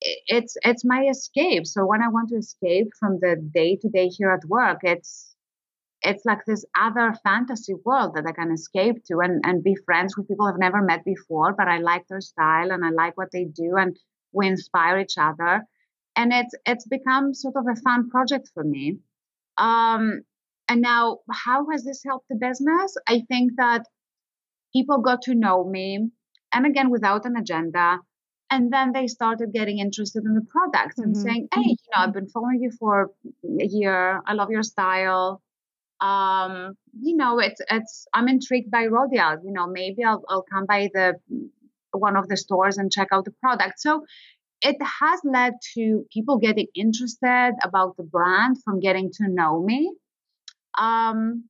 it's it's my escape. So when I want to escape from the day to day here at work, it's it's like this other fantasy world that I can escape to and, and be friends with people I've never met before, but I like their style and I like what they do and we inspire each other. And it's it's become sort of a fun project for me. Um, and now, how has this helped the business? I think that people got to know me, and again, without an agenda. And then they started getting interested in the products mm-hmm. and saying, "Hey, you know, I've been following you for a year. I love your style. Um, you know, it's it's. I'm intrigued by Rodial. You know, maybe I'll I'll come by the one of the stores and check out the product." So it has led to people getting interested about the brand from getting to know me um,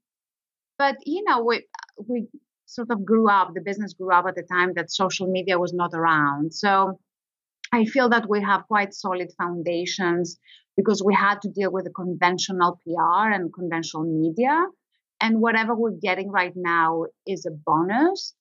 but you know, we we sort of grew up. The business grew up at the time that social media was not around. So I feel that we have quite solid foundations because we had to deal with the conventional PR and conventional media. And whatever we're getting right now is a bonus.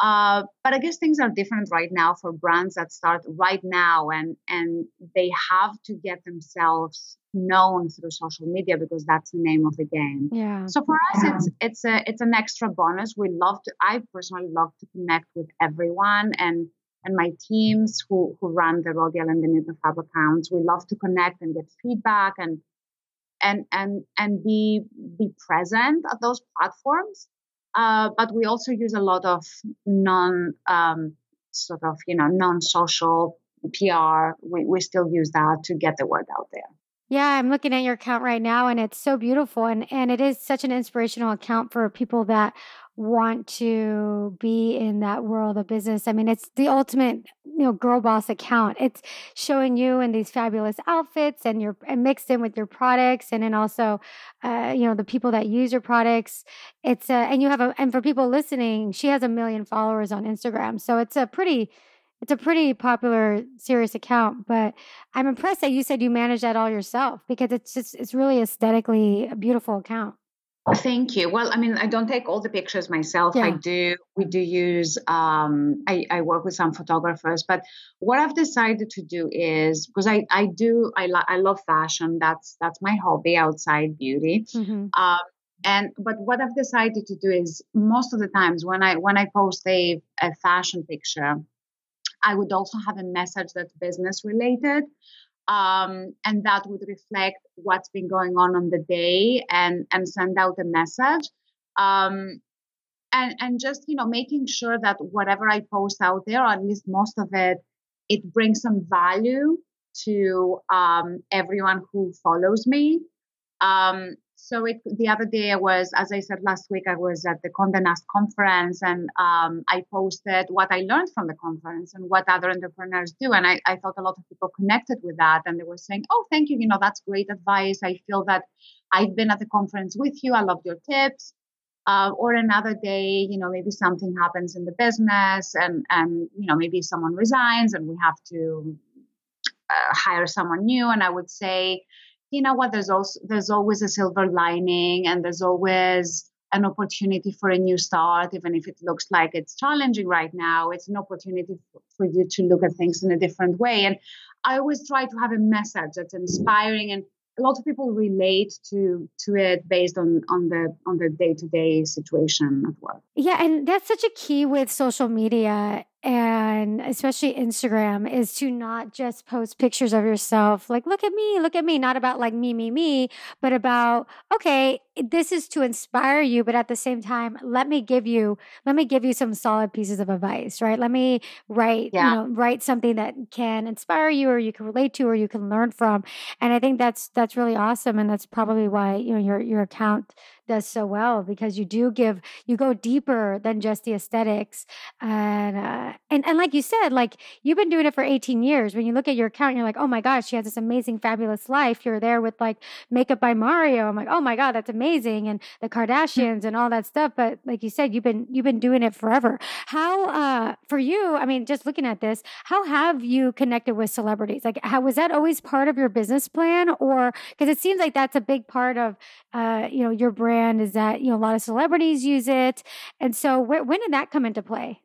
Uh, but I guess things are different right now for brands that start right now and and they have to get themselves known through social media because that's the name of the game. Yeah. So for us it's it's a it's an extra bonus. We love to I personally love to connect with everyone and and my teams who who run the Rodial and the Fab accounts. We love to connect and get feedback and and and and be be present at those platforms uh, but we also use a lot of non um, sort of you know non-social PR. We we still use that to get the word out there. Yeah, I'm looking at your account right now and it's so beautiful and and it is such an inspirational account for people that want to be in that world of business. I mean, it's the ultimate, you know, girl boss account. It's showing you in these fabulous outfits and you're and mixed in with your products and then also, uh, you know, the people that use your products. It's a, and you have a, and for people listening, she has a million followers on Instagram. So it's a pretty, it's a pretty popular serious account but i'm impressed that you said you manage that all yourself because it's just it's really aesthetically a beautiful account Thank you. Well, I mean, I don't take all the pictures myself. Yeah. I do. We do use. Um, I, I work with some photographers, but what I've decided to do is because I I do I lo- I love fashion. That's that's my hobby outside beauty. Mm-hmm. Um, and but what I've decided to do is most of the times when I when I post a a fashion picture, I would also have a message that's business related um, and that would reflect what's been going on on the day and and send out a message. Um, and and just you know making sure that whatever i post out there or at least most of it it brings some value to um, everyone who follows me. Um, so it, the other day I was, as I said last week, I was at the Condé Nast conference and um, I posted what I learned from the conference and what other entrepreneurs do. And I, I thought a lot of people connected with that and they were saying, oh, thank you. You know, that's great advice. I feel that I've been at the conference with you. I loved your tips. Uh, or another day, you know, maybe something happens in the business and, and, you know, maybe someone resigns and we have to uh, hire someone new. And I would say, you know what there's also there's always a silver lining and there's always an opportunity for a new start even if it looks like it's challenging right now it's an opportunity for, you to look at things in a different way. And i always try to have a message that's inspiring and a lot of people relate to to it based on on the on the day-to-day situation at work. Yeah and that's such a key with social media and especially Instagram is to not just post pictures of yourself like look at me look at me not about like me me me but about okay this is to inspire you but at the same time let me give you let me give you some solid pieces of advice right? Let me write yeah. you know write something that can inspire you or you can relate to or you can learn from and I think that's that's really awesome and that's probably why you know your your account does so well because you do give you go deeper than just the aesthetics and uh, and and like you said like you've been doing it for 18 years. When you look at your account you're like oh my gosh she has this amazing fabulous life. You're there with like makeup by mario. I'm like oh my god that's amazing and the mm. kardashians and all that stuff but like you said you've been you've been doing it forever. How uh for you i mean just looking at this how have you connected with celebrities? Like how was that always part of your business plan? Or because it seems like that's a big part of uh you know your brand brand is that you know a lot of celebrities use it. And so wh- when did that come into play?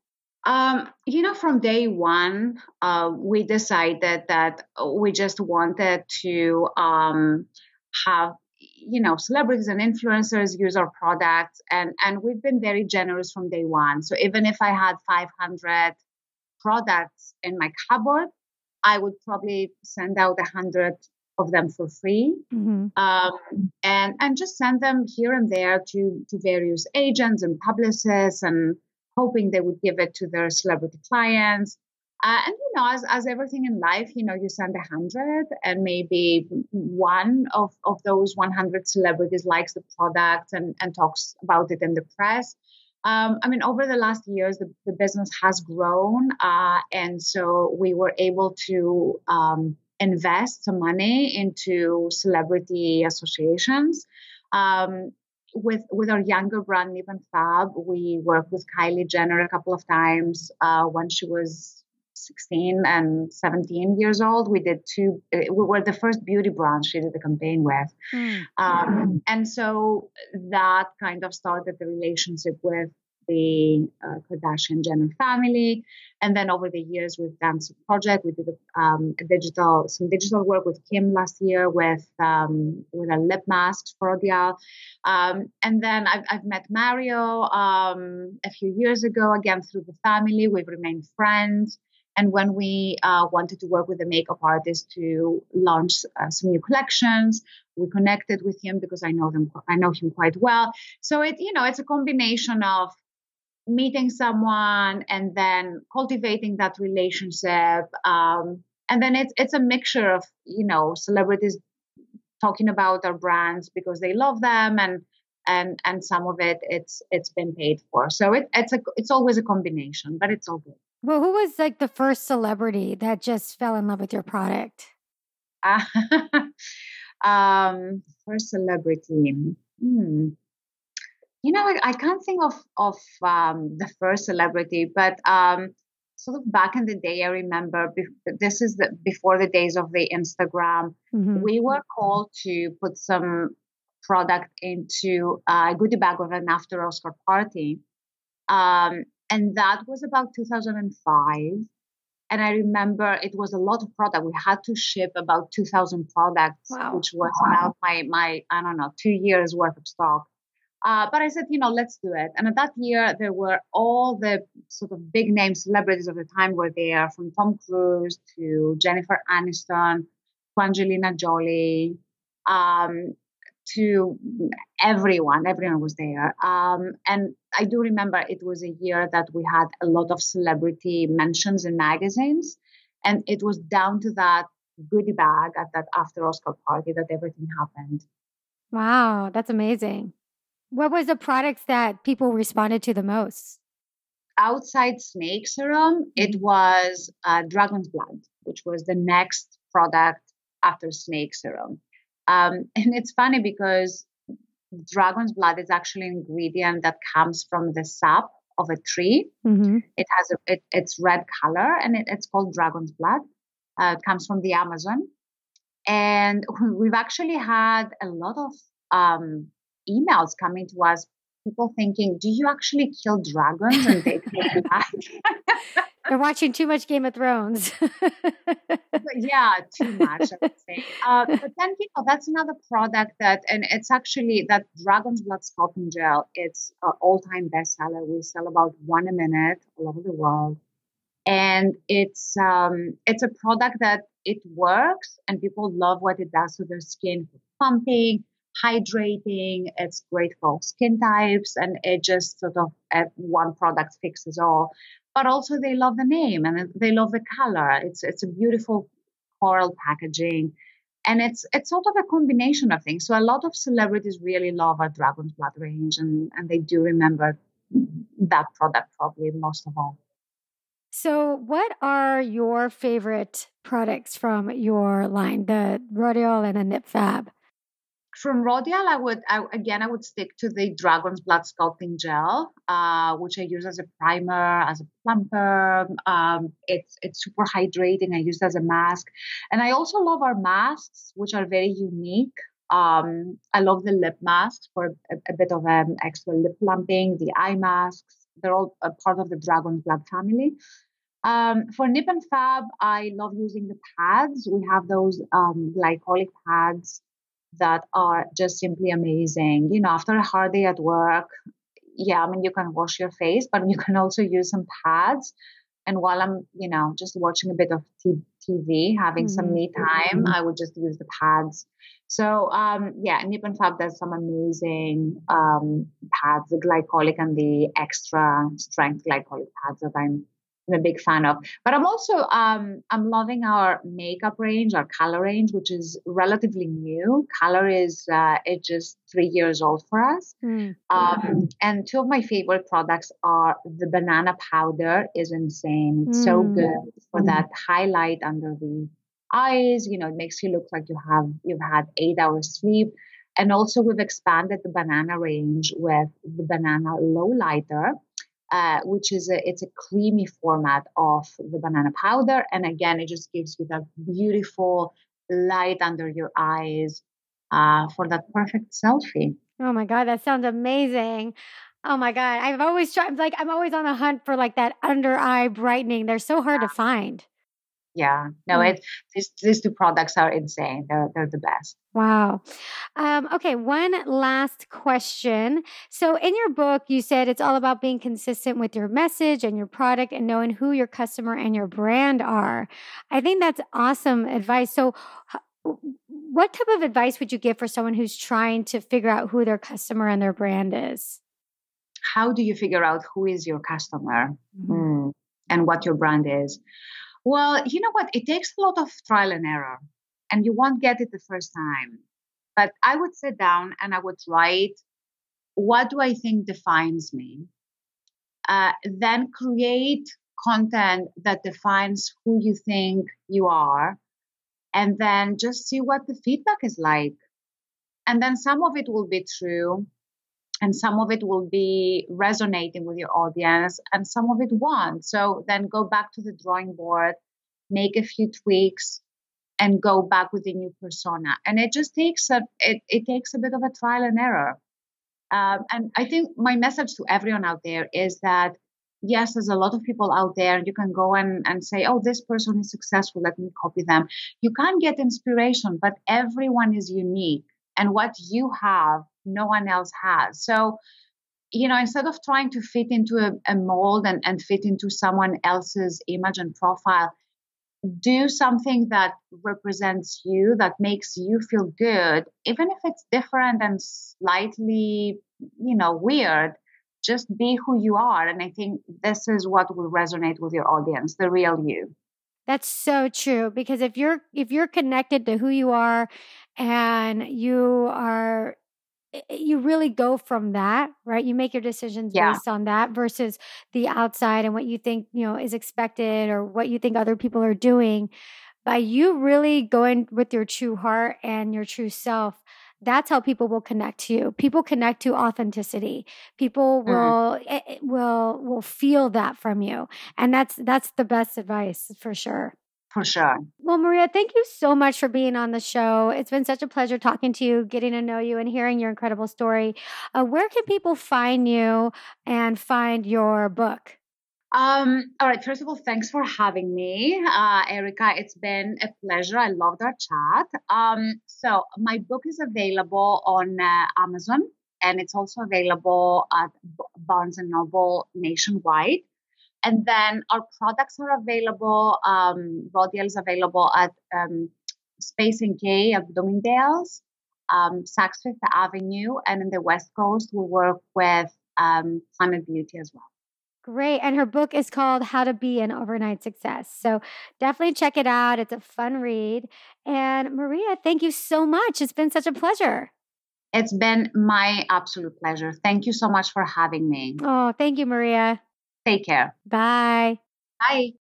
Um, you know, from day one, uh, we decided that we just wanted to um, have, you know, celebrities and influencers use our products, and and we've been very generous from day one. So even if I had 500 products in my cupboard, I would probably send out a hundred of them for free mm-hmm. um, and and just send them here and there to to various agents and publicists and hoping they would give it to their celebrity clients uh, and you know as, as everything in life you know you send a hundred and maybe one of, of those 100 celebrities likes the product and, and talks about it in the press um, I mean, over the last years, the, the business has grown, uh, and so we were able to um, invest some money into celebrity associations. Um, with with our younger brand Nip and Fab, we worked with Kylie Jenner a couple of times uh, when she was 16 and 17 years old. We did two, uh, we were the first beauty brand she did the campaign with. Mm. Um, and so that kind of started the relationship with the uh, Kardashian Jenner family. And then over the years, we've done some project. We did a, um, a digital, some digital work with Kim last year with um, with a lip mask for Rodial. Um, and then I've, I've met Mario um, a few years ago, again through the family. We've remained friends. And when we uh, wanted to work with a makeup artist to launch uh, some new collections, we connected with him because I know them. I know him quite well. So it, you know, it's a combination of meeting someone and then cultivating that relationship. Um, and then it's it's a mixture of you know celebrities talking about our brands because they love them and and and some of it it's it's been paid for so it, it's a it's always a combination but it's all good well, who was like the first celebrity that just fell in love with your product? Uh, um, first celebrity. Hmm. You know, I, I, can't think of of um, the first celebrity, but um, sort of back in the day, I remember be- this is the, before the days of the Instagram. Mm-hmm. We were called to put some product into a goodie bag of an after Oscar party. Um, and that was about 2005 and i remember it was a lot of product we had to ship about 2000 products wow. which was wow. about my my i don't know two years worth of stock uh, but I said, you know, let's do it. And at that year, there were all the sort of big name celebrities of the time were there, from Tom Cruise to Jennifer Aniston to Angelina Jolie. Um, to everyone. Everyone was there. Um, and I do remember it was a year that we had a lot of celebrity mentions in magazines. And it was down to that goodie bag at that after Oscar party that everything happened. Wow, that's amazing. What was the products that people responded to the most? Outside snake serum, it mm-hmm. was uh, dragon's blood, which was the next product after snake serum. Um, and it's funny because dragon's blood is actually an ingredient that comes from the sap of a tree. Mm-hmm. It has a, it, it's red color and it, it's called dragon's blood. Uh, it comes from the Amazon. And we've actually had a lot of um, emails coming to us, people thinking, do you actually kill dragons and take them back? They're watching too much Game of Thrones. yeah, too much, I would say. Uh, but then, you know, that's another product that, and it's actually that Dragon's Blood Sculpting Gel. It's an all-time bestseller. We sell about one a minute all over the world, and it's um, it's a product that it works, and people love what it does to their skin for pumping, hydrating. It's great for skin types, and it just sort of uh, one product fixes all but also they love the name and they love the color. It's it's a beautiful coral packaging, and it's it's sort of a combination of things. So a lot of celebrities really love our Dragon's Blood range, and and they do remember that product probably most of all. So, what are your favorite products from your line, the Rodial and the Nip Fab? From Rodial, I would I, again I would stick to the Dragon's Blood Sculpting Gel, uh, which I use as a primer, as a plumper. Um, it's it's super hydrating. I use it as a mask, and I also love our masks, which are very unique. Um, I love the lip masks for a, a bit of um, extra lip plumping. The eye masks, they're all a part of the Dragon's Blood family. Um, for Nip and Fab, I love using the pads. We have those um, glycolic pads that are just simply amazing. You know, after a hard day at work, yeah, I mean, you can wash your face, but you can also use some pads. And while I'm, you know, just watching a bit of TV, having mm-hmm. some me time, I would just use the pads. So, um, yeah, Nip and Fab does some amazing um, pads, the glycolic and the extra strength glycolic pads that I'm I'm a big fan of. But I'm also um, I'm loving our makeup range, our color range, which is relatively new. Color is uh, it's just three years old for us. Mm. Um, and two of my favorite products are the banana powder is insane. It's mm. so hmm. good for mm. that highlight under the eyes. You know, it makes you look like you have you've had eight hours sleep. And also we've expanded the banana range with the banana low lighter uh, which is a it's a creamy format of the banana powder, and again, it just gives you that beautiful light under your eyes uh, for that perfect selfie. Oh my god, that sounds amazing. Oh my god, I've always tried. Like I'm always on the hunt for like that under eye brightening. They're so hard to find. Yeah, no, mm. it these these two products are insane. They're they're the best. Wow. Um, okay, one last question. So, in your book, you said it's all about being consistent with your message and your product and knowing who your customer and your brand are. I think that's awesome advice. So, what type of advice would you give for someone who's trying to figure out who their customer and their brand is? How do you figure out who is your customer mm, and what your brand is? Well, you know what? It takes a lot of trial and error, and you won't get it the first time. But I would sit down and I would write, what do I think defines me? Uh, then create content that defines who you think you are, and then just see what the feedback is like. And then some of it will be true, and some of it will be resonating with your audience and some of it won't. So then go back to the drawing board make a few tweaks and go back with a new persona. And it just takes a it, it takes a bit of a trial and error. Um, and i think my message to everyone out there is that yes there's a lot of people out there you can go and, and say oh this person is successful let me copy them. You can't get inspiration but everyone is unique and what you have no one else has. So, you know, instead of trying to fit into a, a mold and, and fit into someone else's image and profile, do something that represents you, that makes you feel good, even if it's different and slightly, you know, weird. Just be who you are. And I think this is what will resonate with your audience, the real you. That's so true because if you're if you're connected to who you are and you are you really go from that, right? You make your decisions yeah. based on that versus the outside and what you think, you know, is expected or what you think other people are doing. By you really going with your true heart and your true self, that's how people will connect to you. People connect to authenticity. People mm. will mm. will will feel that from you. And that's that's the best advice for sure for sure. Well, Maria, thank you so much for being on the show. It's been such a pleasure talking to you, getting to know you, and hearing your incredible story. Uh, where can people find you and find your book? Um, all right. First of all, thanks for having me, uh, Erica. It's been a pleasure. I loved our chat. Um, so my book is available on uh, Amazon, and it's also available at Barnes and Noble nationwide. And then our products are available. Um, Rodial is available at um, Space NK at Bloomingdale's, um, Saks Fifth Avenue, and in the West Coast, we work with um, Planet Beauty as well. Great. And her book is called How to Be an Overnight Success. So definitely check it out. It's a fun read. And Maria, thank you so much. It's been such a pleasure. It's been my absolute pleasure. Thank you so much for having me. Oh, thank you, Maria. Take care. Bye. Bye.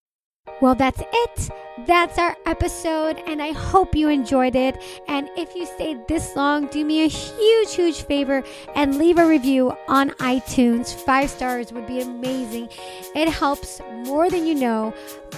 Well, that's it. That's our episode, and I hope you enjoyed it. And if you stayed this long, do me a huge, huge favor and leave a review on iTunes. Five stars would be amazing. It helps more than you know,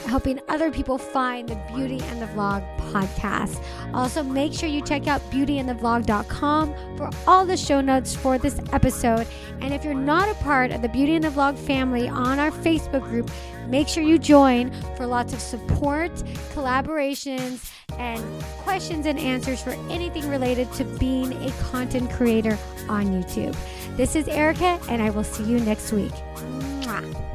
helping other people find the Beauty and the Vlog podcast. Also, make sure you check out beautyandthevlog.com for all the show notes for this episode. And if you're not a part of the Beauty and the Vlog family on our Facebook group, Make sure you join for lots of support, collaborations, and questions and answers for anything related to being a content creator on YouTube. This is Erica, and I will see you next week. Mwah.